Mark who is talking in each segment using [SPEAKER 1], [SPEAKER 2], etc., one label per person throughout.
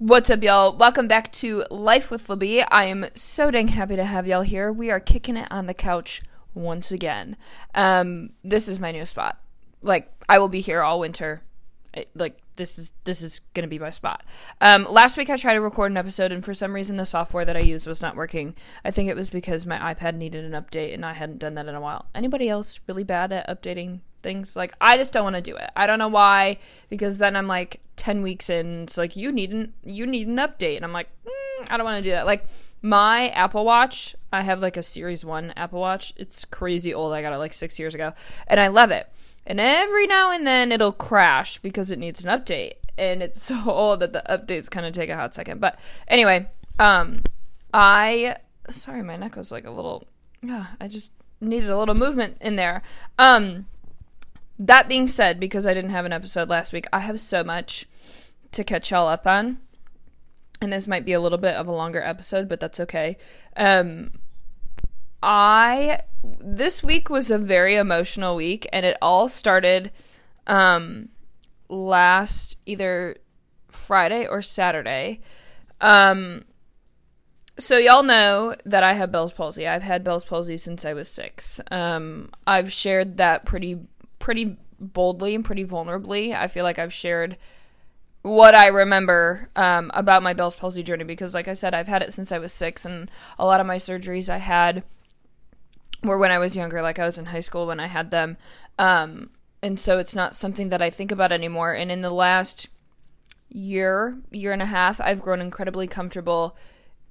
[SPEAKER 1] What's up, y'all? Welcome back to Life with Libby. I am so dang happy to have y'all here. We are kicking it on the couch once again. Um, this is my new spot. Like, I will be here all winter. It, like, this is this is gonna be my spot. Um, last week I tried to record an episode, and for some reason the software that I used was not working. I think it was because my iPad needed an update, and I hadn't done that in a while. Anybody else really bad at updating things. Like I just don't want to do it. I don't know why because then I'm like 10 weeks in it's like you need an you need an update and I'm like mm, I don't want to do that. Like my Apple Watch, I have like a Series 1 Apple Watch. It's crazy old. I got it like 6 years ago and I love it. And every now and then it'll crash because it needs an update and it's so old that the updates kind of take a hot second. But anyway, um I sorry my neck was like a little uh, I just needed a little movement in there. Um that being said, because I didn't have an episode last week, I have so much to catch y'all up on. And this might be a little bit of a longer episode, but that's okay. Um, I this week was a very emotional week, and it all started um, last either Friday or Saturday. Um, so y'all know that I have Bell's palsy. I've had Bell's palsy since I was six. Um, I've shared that pretty pretty boldly and pretty vulnerably. I feel like I've shared what I remember um, about my Bell's palsy journey because, like I said, I've had it since I was six, and a lot of my surgeries I had were when I was younger, like I was in high school when I had them. Um, and so it's not something that I think about anymore. And in the last year, year and a half, I've grown incredibly comfortable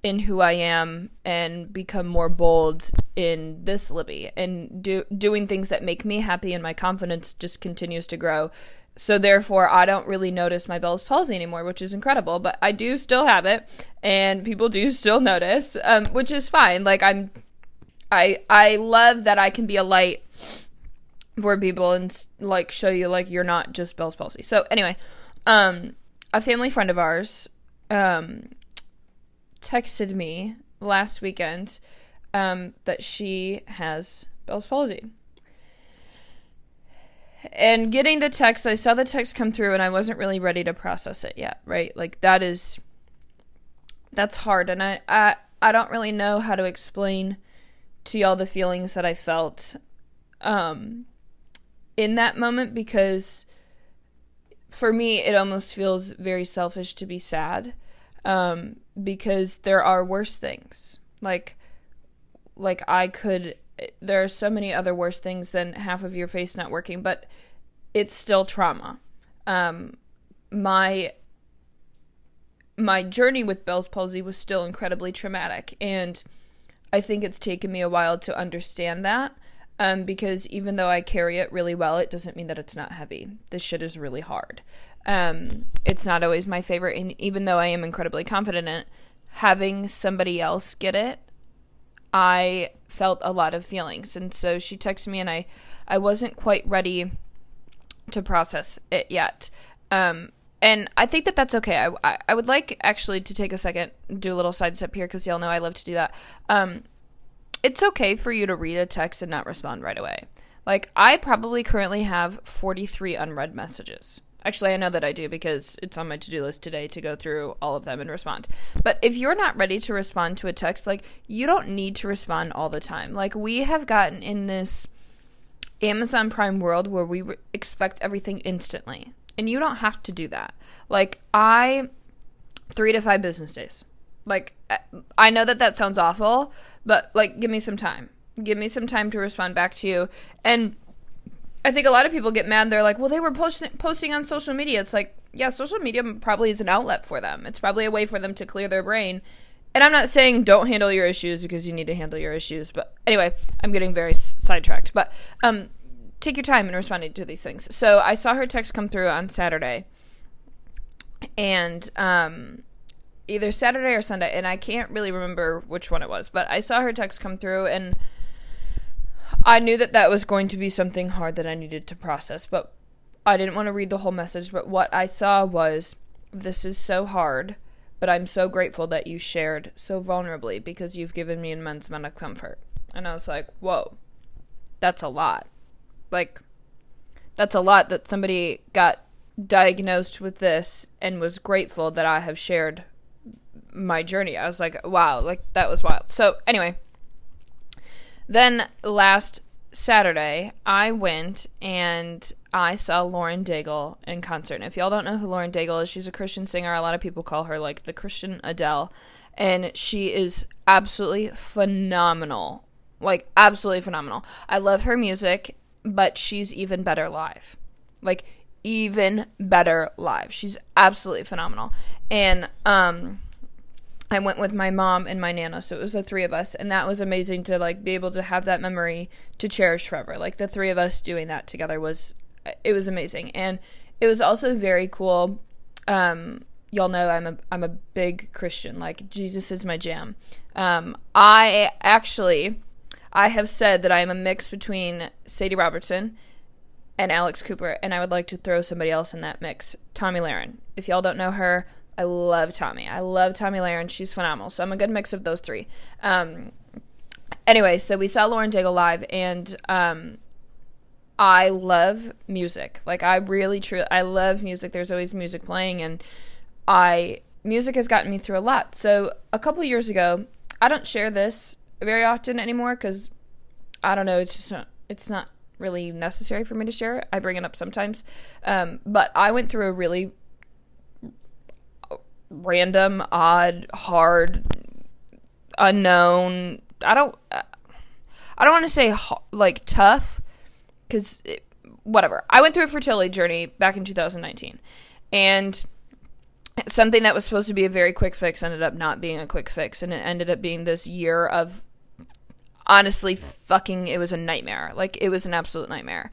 [SPEAKER 1] in who I am and become more bold in this Libby and do doing things that make me happy and my confidence just continues to grow. So therefore I don't really notice my Bell's palsy anymore, which is incredible, but I do still have it and people do still notice, um, which is fine. Like I'm I I love that I can be a light for people and like show you like you're not just Bell's palsy. So anyway, um a family friend of ours um texted me last weekend um, that she has Bell's palsy. And getting the text, I saw the text come through and I wasn't really ready to process it yet, right? Like that is that's hard and I I I don't really know how to explain to y'all the feelings that I felt um in that moment because for me it almost feels very selfish to be sad um because there are worse things. Like like I could there are so many other worse things than half of your face not working, but it's still trauma. Um my my journey with Bell's palsy was still incredibly traumatic and I think it's taken me a while to understand that. Um, because even though I carry it really well, it doesn't mean that it's not heavy. This shit is really hard. Um, it's not always my favorite, and even though I am incredibly confident in it, having somebody else get it, I felt a lot of feelings. And so she texted me, and I, I wasn't quite ready to process it yet. Um, and I think that that's okay. I, I, I, would like actually to take a second, do a little side step here, because y'all know I love to do that. Um, it's okay for you to read a text and not respond right away. Like, I probably currently have 43 unread messages. Actually, I know that I do because it's on my to do list today to go through all of them and respond. But if you're not ready to respond to a text, like, you don't need to respond all the time. Like, we have gotten in this Amazon Prime world where we re- expect everything instantly. And you don't have to do that. Like, I, three to five business days. Like, I know that that sounds awful, but, like, give me some time. Give me some time to respond back to you. And, I think a lot of people get mad. They're like, well, they were post- posting on social media. It's like, yeah, social media probably is an outlet for them. It's probably a way for them to clear their brain. And I'm not saying don't handle your issues because you need to handle your issues. But anyway, I'm getting very sidetracked. But um, take your time in responding to these things. So I saw her text come through on Saturday. And um, either Saturday or Sunday. And I can't really remember which one it was. But I saw her text come through and I knew that that was going to be something hard that I needed to process, but I didn't want to read the whole message. But what I saw was this is so hard, but I'm so grateful that you shared so vulnerably because you've given me an immense amount of comfort. And I was like, whoa, that's a lot. Like, that's a lot that somebody got diagnosed with this and was grateful that I have shared my journey. I was like, wow, like that was wild. So, anyway, then last Saturday, I went and I saw Lauren Daigle in concert. And if y'all don't know who Lauren Daigle is, she's a Christian singer. A lot of people call her like the Christian Adele. And she is absolutely phenomenal. Like, absolutely phenomenal. I love her music, but she's even better live. Like, even better live. She's absolutely phenomenal. And, um, I went with my mom and my nana, so it was the three of us, and that was amazing to like be able to have that memory to cherish forever. Like the three of us doing that together was it was amazing. And it was also very cool um y'all know I'm a I'm a big Christian. Like Jesus is my jam. Um I actually I have said that I am a mix between Sadie Robertson and Alex Cooper, and I would like to throw somebody else in that mix, Tomi Lahren. If y'all don't know her, I love Tomi. I love Tomi Lahren. She's phenomenal. So I'm a good mix of those three. Um, anyway, so we saw Lauren Daigle live, and um, I love music. Like I really, truly, I love music. There's always music playing, and I music has gotten me through a lot. So a couple years ago, I don't share this very often anymore because I don't know. It's just not, it's not really necessary for me to share it. I bring it up sometimes, um, but I went through a really random, odd, hard, unknown. I don't. I don't want to say like tough, because whatever. I went through a fertility journey back in 2019, and something that was supposed to be a very quick fix ended up not being a quick fix, and it ended up being this year of honestly fucking. It was a nightmare. Like it was an absolute nightmare,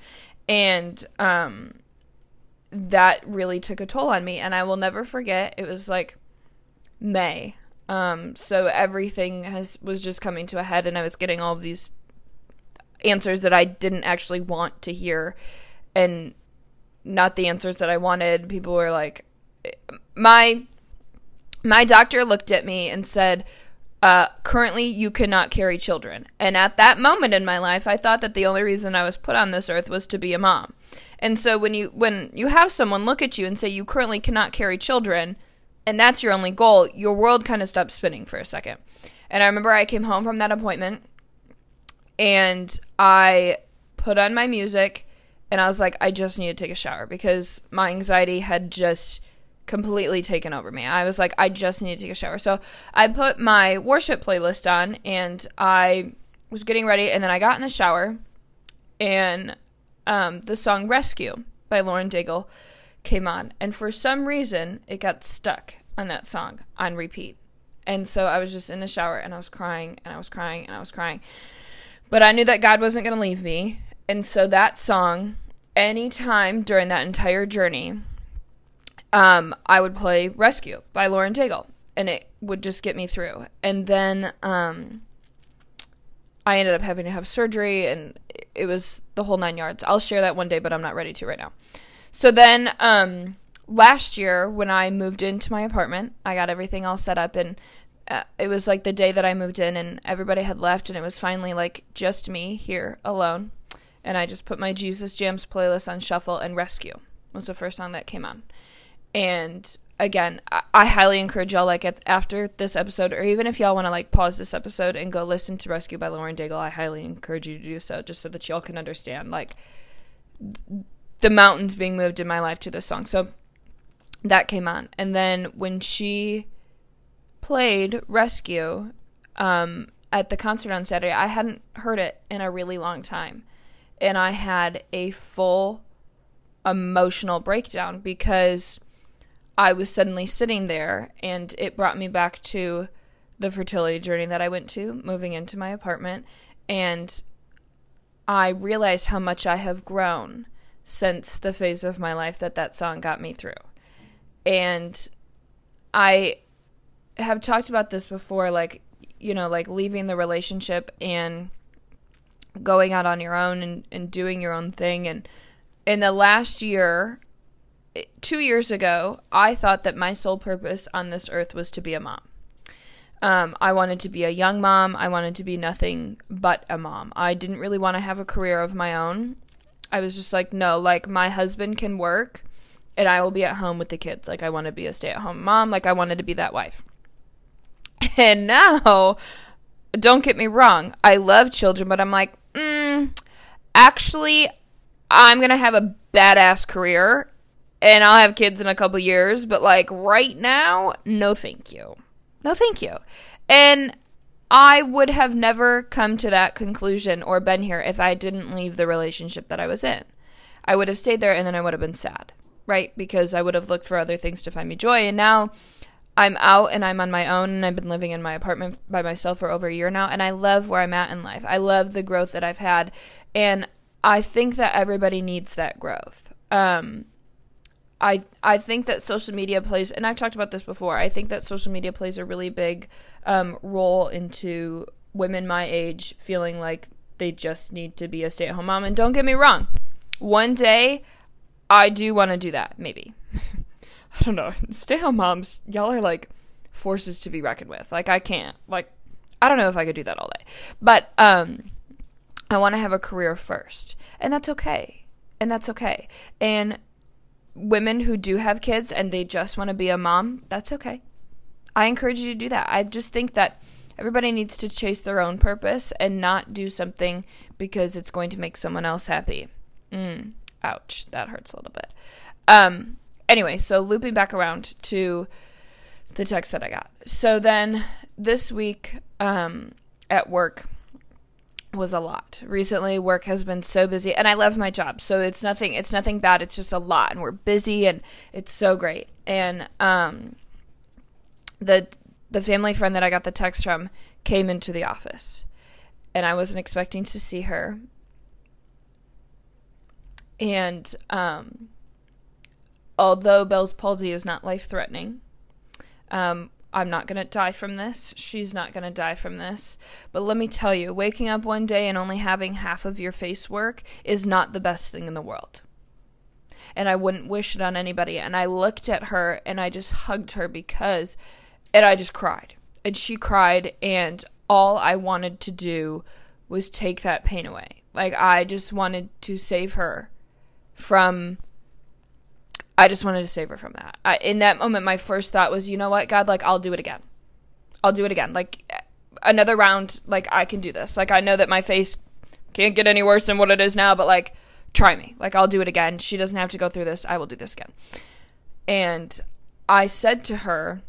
[SPEAKER 1] and um that really took a toll on me and I will never forget it was like May um so everything has was just coming to a head and I was getting all of these answers that I didn't actually want to hear and not the answers that I wanted people were like my my doctor looked at me and said uh, currently you cannot carry children and at that moment in my life i thought that the only reason i was put on this earth was to be a mom and so when you when you have someone look at you and say you currently cannot carry children and that's your only goal, your world kind of stops spinning for a second. And I remember I came home from that appointment and I put on my music and I was like I just need to take a shower because my anxiety had just completely taken over me. I was like I just need to take a shower. So I put my worship playlist on and I was getting ready and then I got in the shower and um, the song Rescue by Lauren Daigle came on. And for some reason, it got stuck on that song on repeat. And so I was just in the shower and I was crying and I was crying and I was crying. But I knew that God wasn't going to leave me. And so that song, anytime during that entire journey, um, I would play Rescue by Lauren Daigle. And it would just get me through. And then um, I ended up having to have surgery and it was the whole nine yards. I'll share that one day, but I'm not ready to right now. So then, um, last year when I moved into my apartment, I got everything all set up and uh, it was like the day that I moved in and everybody had left and it was finally like just me here alone. And I just put my Jesus Jams playlist on shuffle and Rescue was the first song that came on. And again, I, I highly encourage y'all like at, after this episode, or even if y'all want to like pause this episode and go listen to Rescue by Lauren Daigle, I highly encourage you to do so, just so that y'all can understand like the mountains being moved in my life to this song. So that came on, and then when she played Rescue um, at the concert on Saturday, I hadn't heard it in a really long time, and I had a full emotional breakdown because I was suddenly sitting there and it brought me back to the fertility journey that I went to, moving into my apartment. And I realized how much I have grown since the phase of my life that that song got me through. And I have talked about this before, like, you know, like leaving the relationship and going out on your own and, and doing your own thing. And in the last year, two years ago, I thought that my sole purpose on this earth was to be a mom. Um, I wanted to be a young mom. I wanted to be nothing but a mom. I didn't really want to have a career of my own. I was just like, no, like my husband can work and I will be at home with the kids. Like I want to be a stay-at-home mom. Like I wanted to be that wife. And now, don't get me wrong, I love children, but I'm like, mm, actually, I'm gonna have a badass career, and I'll have kids in a couple years. But like right now, no, thank you, no, thank you. And I would have never come to that conclusion or been here if I didn't leave the relationship that I was in. I would have stayed there and then I would have been sad, right? Because I would have looked for other things to find me joy. And now I'm out and I'm on my own and I've been living in my apartment by myself for over a year now and I love where I'm at in life. I love the growth that I've had and I think that everybody needs that growth. Um, I I think that social media plays, and I've talked about this before. I think that social media plays a really big um, role into women my age feeling like they just need to be a stay at home mom. And don't get me wrong, one day I do want to do that. Maybe I don't know. Stay at home moms, y'all are like forces to be reckoned with. Like I can't. Like I don't know if I could do that all day, but um, I want to have a career first, and that's okay. And that's okay. And women who do have kids and they just want to be a mom, that's okay. I encourage you to do that. I just think that everybody needs to chase their own purpose and not do something because it's going to make someone else happy. Mm, ouch, that hurts a little bit. Um, anyway, so looping back around to the text that I got. So then this week um, at work, was a lot. Recently work has been so busy and I love my job. So it's nothing it's nothing bad. It's just a lot and we're busy and it's so great. And um the the family friend that I got the text from came into the office and I wasn't expecting to see her. And um although Bell's palsy is not life threatening, um, I'm not going to die from this. She's not going to die from this. But let me tell you, waking up one day and only having half of your face work is not the best thing in the world. And I wouldn't wish it on anybody. And I looked at her and I just hugged her because, and I just cried. And she cried. And all I wanted to do was take that pain away. Like, I just wanted to save her from I just wanted to save her from that. I, in that moment, my first thought was, you know what, God, like, I'll do it again. I'll do it again. Like, another round, like, I can do this. Like, I know that my face can't get any worse than what it is now, but, like, try me. Like, I'll do it again. She doesn't have to go through this. I will do this again. And I said to her,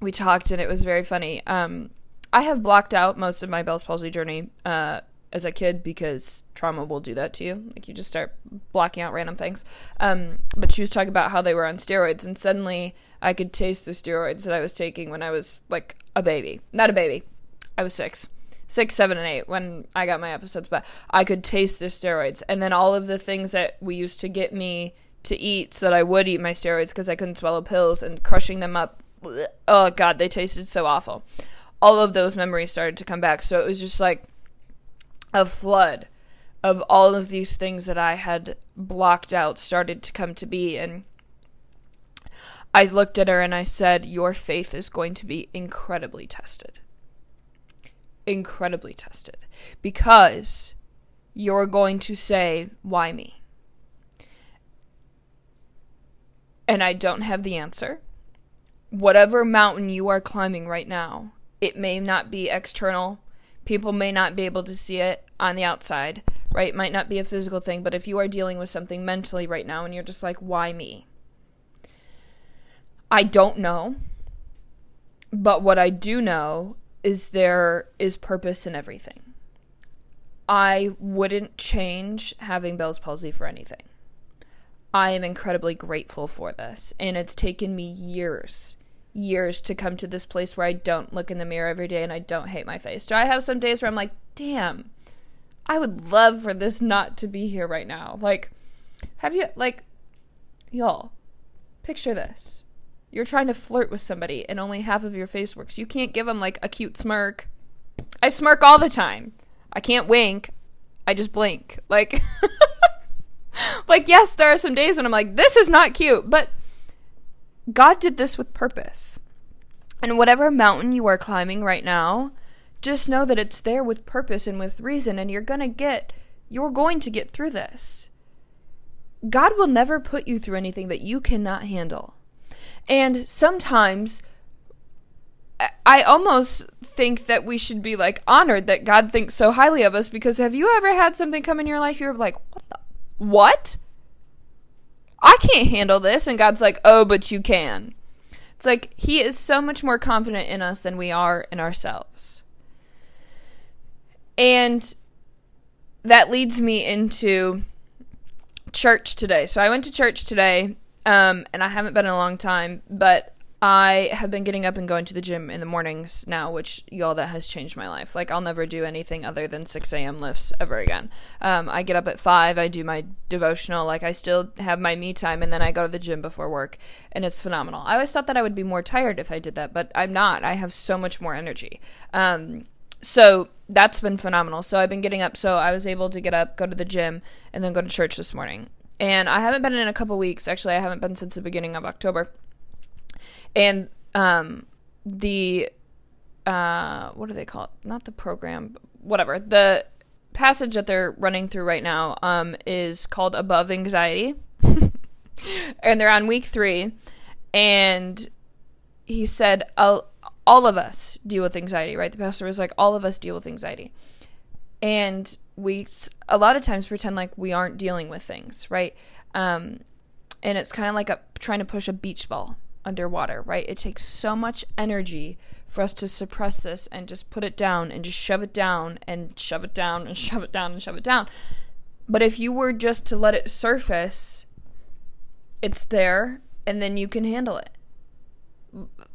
[SPEAKER 1] we talked, and it was very funny. Um, I have blocked out most of my Bell's palsy journey uh, as a kid because trauma will do that to you. Like you just start blocking out random things. Um, but she was talking about how they were on steroids, and suddenly I could taste the steroids that I was taking when I was like a baby. Not a baby. I was six. Six, seven, and eight when I got my episodes, but I could taste the steroids. And then all of the things that we used to get me to eat so that I would eat my steroids because I couldn't swallow pills and crushing them up. Oh, God, they tasted so awful. All of those memories started to come back. So it was just like, a flood of all of these things that I had blocked out started to come to be. And I looked at her and I said, Your faith is going to be incredibly tested. Incredibly tested. Because you're going to say, Why me? And I don't have the answer. Whatever mountain you are climbing right now, it may not be external people may not be able to see it on the outside, right? It might not be a physical thing, but if you are dealing with something mentally right now and you're just like, why me? I don't know. But what I do know is there is purpose in everything. I wouldn't change having Bell's palsy for anything. I am incredibly grateful for this, and it's taken me years years to come to this place where I don't look in the mirror every day and I don't hate my face. Do I have some days where I'm like, damn, I would love for this not to be here right now? Like, have you, like, y'all, picture this. You're trying to flirt with somebody and only half of your face works. You can't give them, like, a cute smirk. I smirk all the time. I can't wink. I just blink. Like, like, yes, there are some days when I'm like, this is not cute, but God did this with purpose. And whatever mountain you are climbing right now, just know that it's there with purpose and with reason, and you're gonna get, you're going to get through this. God will never put you through anything that you cannot handle. And sometimes I almost think that we should be like honored that God thinks so highly of us because have you ever had something come in your life you're like, what the, what? I can't handle this. And God's like, oh, but you can. It's like He is so much more confident in us than we are in ourselves. And that leads me into church today. So I went to church today, um, and I haven't been in a long time, but I have been getting up and going to the gym in the mornings now, which y'all that has changed my life. Like I'll never do anything other than 6 a.m. lifts ever again. Um, I get up at five. I do my devotional. Like I still have my me time, and then I go to the gym before work, and it's phenomenal. I always thought that I would be more tired if I did that, but I'm not. I have so much more energy. Um, so that's been phenomenal. So I've been getting up. So I was able to get up, go to the gym, and then go to church this morning. And I haven't been in a couple weeks. Actually, I haven't been since the beginning of October and um, the uh, what do they call it? Not the program, whatever. The passage that they're running through right now um, is called Above Anxiety, and they're on week three. And he said, all, of us deal with anxiety, right? The pastor was like, all of us deal with anxiety. And we a lot of times pretend like we aren't dealing with things, right? Um, and it's kind of like a, trying to push a beach ball underwater, right? It takes so much energy for us to suppress this and just put it down and just shove it down and shove it down and shove it down and shove it down. But if you were just to let it surface, it's there and then you can handle it.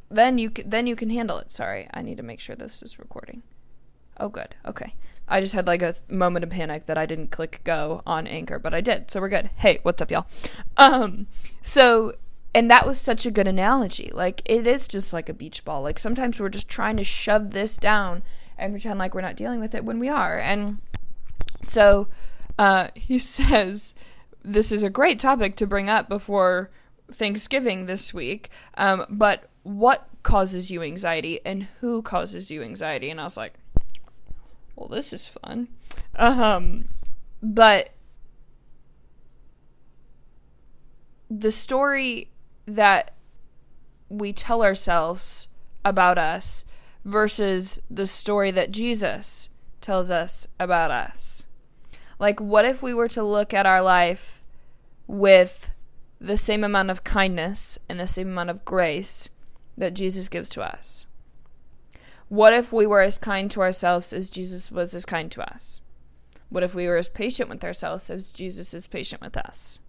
[SPEAKER 1] Then you can, then you can handle it. Sorry, I need to make sure this is recording. Oh good. Okay. I just had like a moment of panic that I didn't click go on Anchor, but I did. So we're good. Hey, what's up y'all? Um so and that was such a good analogy. Like it is just like a beach ball. Like sometimes we're just trying to shove this down and pretend like we're not dealing with it when we are. And so uh, he says this is a great topic to bring up before Thanksgiving this week. Um, but what causes you anxiety and who causes you anxiety? And I was like, well, this is fun. Um, but the story that we tell ourselves about us versus the story that Jesus tells us about us. Like, what if we were to look at our life with the same amount of kindness and the same amount of grace that Jesus gives to us? What if we were as kind to ourselves as Jesus was as kind to us? What if we were as patient with ourselves as Jesus is patient with us?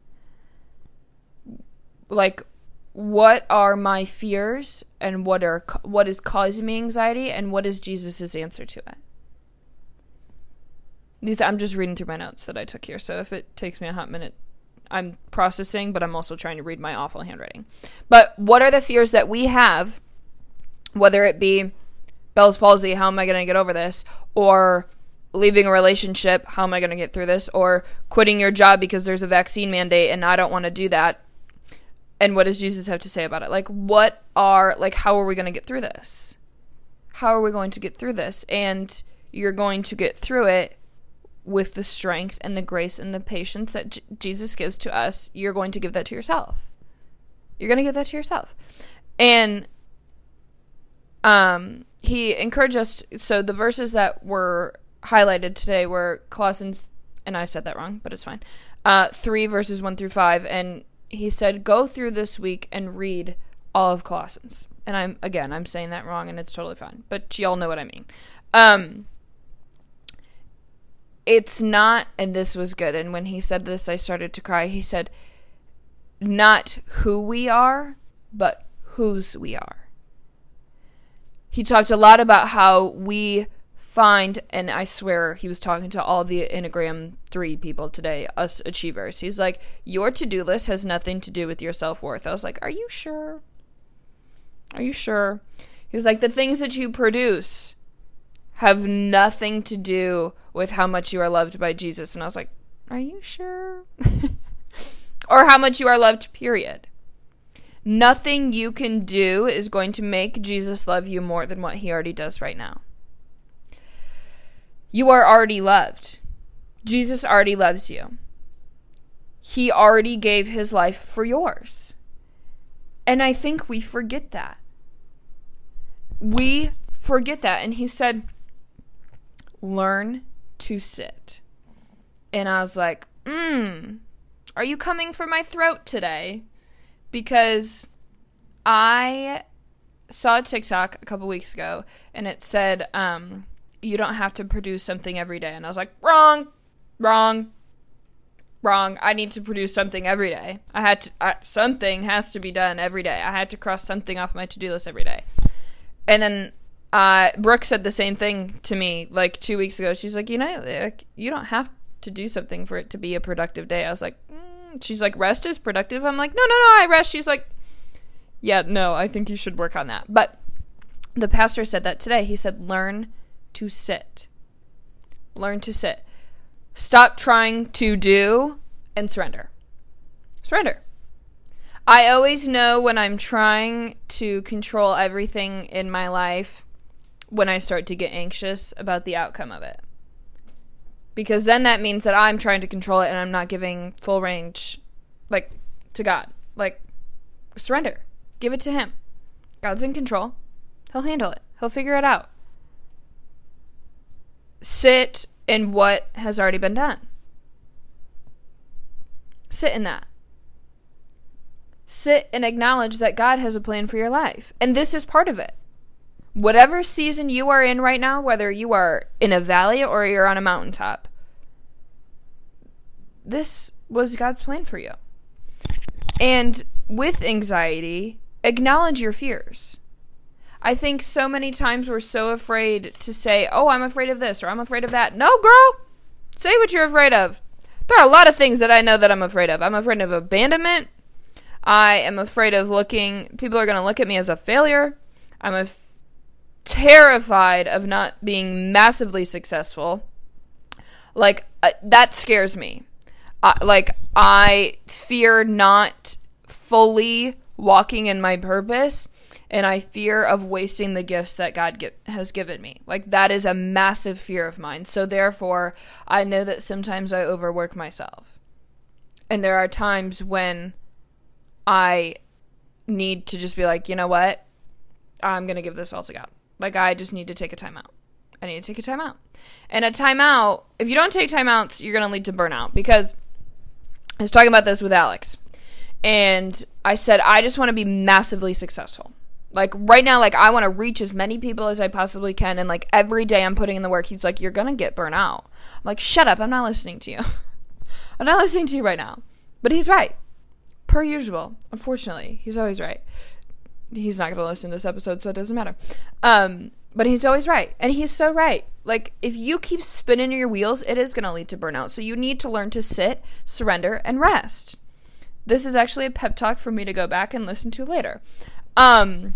[SPEAKER 1] Like, what are my fears and what are what is causing me anxiety and what is Jesus's answer to it. These I'm just reading through my notes that I took here, so if it takes me a hot minute, I'm processing, but I'm also trying to read my awful handwriting. But what are the fears that we have, whether it be Bell's palsy, how am I going to get over this, or leaving a relationship, how am I going to get through this, or quitting your job because there's a vaccine mandate and I don't want to do that and what does Jesus have to say about it? Like, what are, like, how are we going to get through this? How are we going to get through this? And you're going to get through it with the strength and the grace and the patience that J- Jesus gives to us. You're going to give that to yourself. You're going to give that to yourself. And um, he encouraged us. So the verses that were highlighted today were Colossians, and I said that wrong, but it's fine. Uh, three verses one through five, and he said, go through this week and read all of Colossians. And I'm again, I'm saying that wrong, and it's totally fine. But y'all know what I mean. Um, it's not, and this was good. And when he said this, I started to cry. He said, not who we are, but whose we are. He talked a lot about how we find, and I swear he was talking to all the Enneagram 3 people today, us achievers. He's like, Your to do list has nothing to do with your self worth. I was like, Are you sure? Are you sure? He was like, The things that you produce have nothing to do with how much you are loved by Jesus. And I was like, Are you sure? or how much you are loved, period. Nothing you can do is going to make Jesus love you more than what he already does right now. You are already loved. Jesus already loves you. he already gave his life for yours. And I think we forget that. We forget that. And he said, learn to sit. And I was like, mm, are you coming for my throat today? Because I saw a TikTok a couple weeks ago and it said, um, you don't have to produce something every day. And I was like, wrong, wrong, wrong. I need to produce something every day. I had to, I, something has to be done every day. I had to cross something off my to do list every day. And then uh, Brooke said the same thing to me like two weeks ago. She's like, you know, like, you don't have to do something for it to be a productive day. I was like, mm. she's like, rest is productive. I'm like, no, no, no, I rest. She's like, yeah, no, I think you should work on that. But the pastor said that today. He said, learn to sit. Learn to sit. Stop trying to do and surrender. Surrender. I always know when I'm trying to control everything in my life when I start to get anxious about the outcome of it. Because then that means that I'm trying to control it and I'm not giving full range like to God. Like surrender. Give it to him. God's in control. He'll handle it. He'll figure it out. Sit in what has already been done. Sit in that. Sit and acknowledge that God has a plan for your life. And this is part of it. Whatever season you are in right now, whether you are in a valley or you're on a mountaintop, this was God's plan for you. And with anxiety, acknowledge your fears. I think so many times we're so afraid to say, oh, I'm afraid of this or I'm afraid of that. No, girl, say what you're afraid of. There are a lot of things that I know that I'm afraid of. I'm afraid of abandonment. I am afraid of looking, people are going to look at me as a failure. I'm af- terrified of not being massively successful. Like, uh, that scares me. Uh, like, I fear not fully walking in my purpose and I fear of wasting the gifts that God has given me. Like that is a massive fear of mine. So therefore, I know that sometimes I overwork myself. And there are times when I need to just be like, "You know what? I'm going to give this all to God." Like I just need to take a timeout. I need to take a timeout. And a timeout, if you don't take timeouts, you're going to lead to burnout because I was talking about this with Alex. And I said, I just want to be massively successful. Like right now, like I want to reach as many people as I possibly can, and like every day I'm putting in the work. He's like, "You're gonna get burnt out." I'm like, "Shut up! I'm not listening to you. I'm not listening to you right now." But he's right, per usual. Unfortunately, he's always right. He's not gonna listen to this episode, so it doesn't matter. Um, but he's always right, and he's so right. Like if you keep spinning your wheels, it is gonna lead to burnout. So you need to learn to sit, surrender, and rest. This is actually a pep talk for me to go back and listen to later. Um.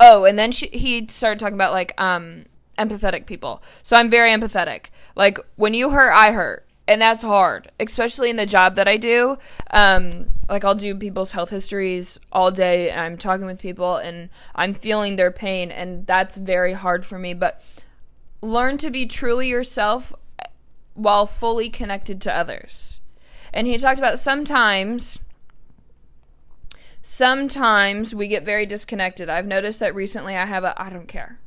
[SPEAKER 1] Oh, and then she, he started talking about like um empathetic people. So I'm very empathetic. Like when you hurt, I hurt, and that's hard, especially in the job that I do. Um, like I'll do people's health histories all day, and I'm talking with people, and I'm feeling their pain, and that's very hard for me. But learn to be truly yourself while fully connected to others. And he talked about sometimes sometimes we get very disconnected. I've noticed that recently I have a I don't care.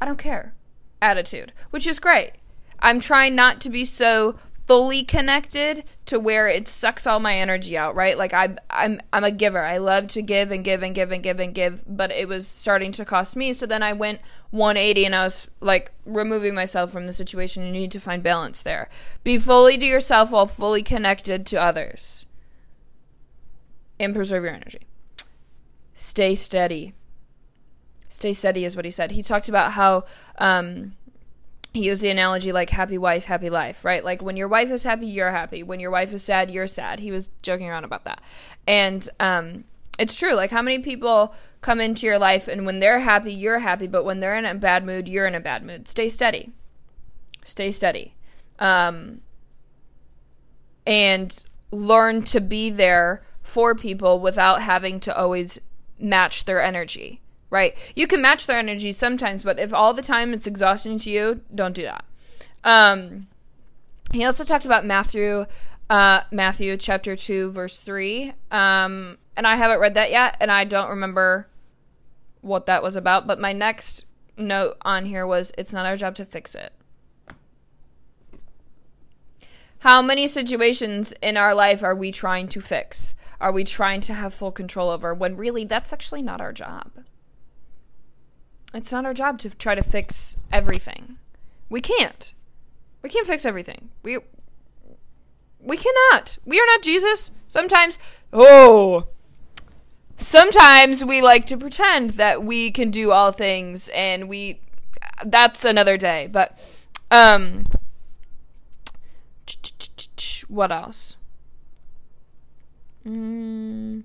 [SPEAKER 1] I don't care attitude, which is great. I'm trying not to be so fully connected to where it sucks all my energy out, right? Like I I'm I'm a giver. I love to give and give and give and give and give, but it was starting to cost me. So then I went 180 and I was like removing myself from the situation. You need to find balance there. Be fully to yourself while fully connected to others. And preserve your energy. Stay steady. Stay steady is what he said. He talked about how um, he used the analogy like happy wife, happy life, right? Like when your wife is happy, you're happy. When your wife is sad, you're sad. He was joking around about that. And um, it's true. Like how many people come into your life and when they're happy, you're happy, but when they're in a bad mood, you're in a bad mood. Stay steady. Stay steady. Um, and learn to be there for people without having to always match their energy right? You can match their energy sometimes, but if all the time it's exhausting to you, don't do that. Um, he also talked about Matthew uh, Matthew chapter 2, verse 3. Um, and I haven't read that yet, and I don't remember what that was about. But my next note on here was it's not our job to fix it. How many situations in our life are we trying to fix? Are we trying to have full control over when really that's actually not our job? It's not our job to try to fix everything. We can't. We can't fix everything. We we cannot. We are not Jesus. Sometimes oh sometimes we like to pretend that we can do all things and we that's another day, but um what else? Mm,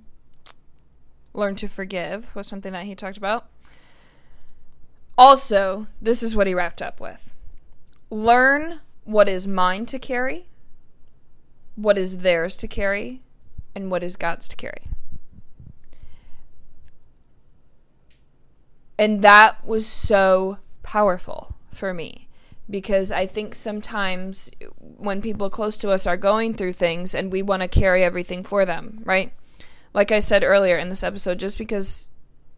[SPEAKER 1] learn to forgive was something that he talked about. Also, this is what he wrapped up with learn what is mine to carry, what is theirs to carry, and what is God's to carry. And that was so powerful for me because I think sometimes when people close to us are going through things and we want to carry everything for them, right? Like I said earlier in this episode, just because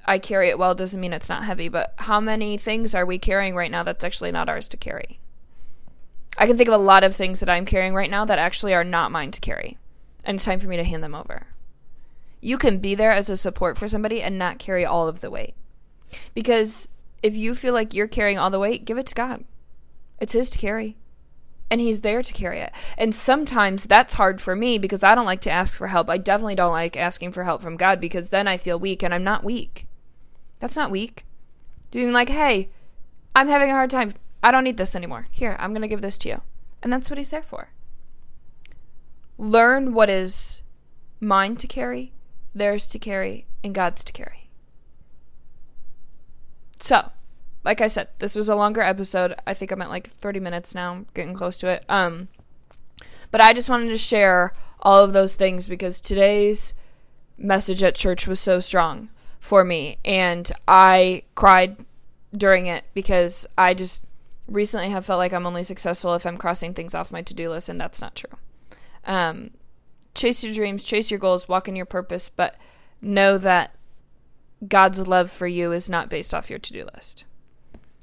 [SPEAKER 1] I carry it well doesn't mean it's not heavy, but how many things are we carrying right now that's actually not ours to carry? I can think of a lot of things that I'm carrying right now that actually are not mine to carry, and it's time for me to hand them over. You can be there as a support for somebody and not carry all of the weight. Because if you feel like you're carrying all the weight, give it to God it's his to carry. And he's there to carry it. And sometimes that's hard for me because I don't like to ask for help. I definitely don't like asking for help from God because then I feel weak and I'm not weak. That's not weak. Being like, hey, I'm having a hard time. I don't need this anymore. Here, I'm going to give this to you. And that's what he's there for. Learn what is mine to carry, theirs to carry, and God's to carry. So, like I said, this was a longer episode. I think I'm at like 30 minutes now, getting close to it. Um, but I just wanted to share all of those things because today's message at church was so strong for me, and I cried during it because I just recently have felt like I'm only successful if I'm crossing things off my to do list, and that's not true. Um, chase your dreams, chase your goals, walk in your purpose, but know that God's love for you is not based off your to do list.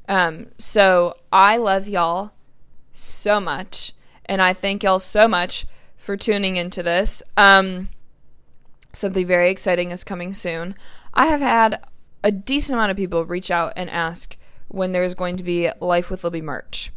[SPEAKER 1] Um, so I love y'all so much, and I thank y'all so much for tuning into this. Um, something very exciting is coming soon. I have had a decent amount of people reach out and ask when there's going to be Life with Libby merch.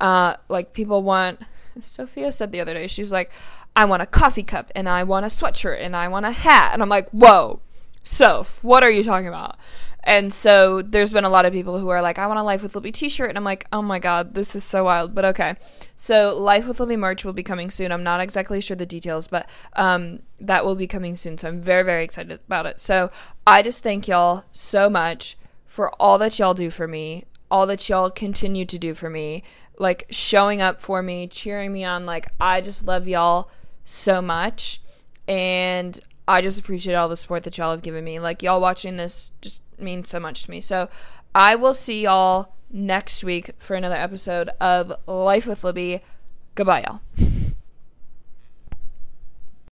[SPEAKER 1] Uh, like people want. Sophia said the other day, she's like, I want a coffee cup and I want a sweatshirt and I want a hat. And I'm like, whoa, Soph, what are you talking about? And so there's been a lot of people who are like, I want a Life with Libby t shirt. And I'm like, oh my God, this is so wild. But okay. So Life with Libby merch will be coming soon. I'm not exactly sure the details, but um, that will be coming soon. So I'm very, very excited about it. So I just thank y'all so much for all that y'all do for me, all that y'all continue to do for me, like showing up for me, cheering me on. Like, I just love y'all so much. And I just appreciate all the support that y'all have given me. Like, y'all watching this just means so much to me. So I will see y'all next week for another episode of Life with Libby. Goodbye, y'all.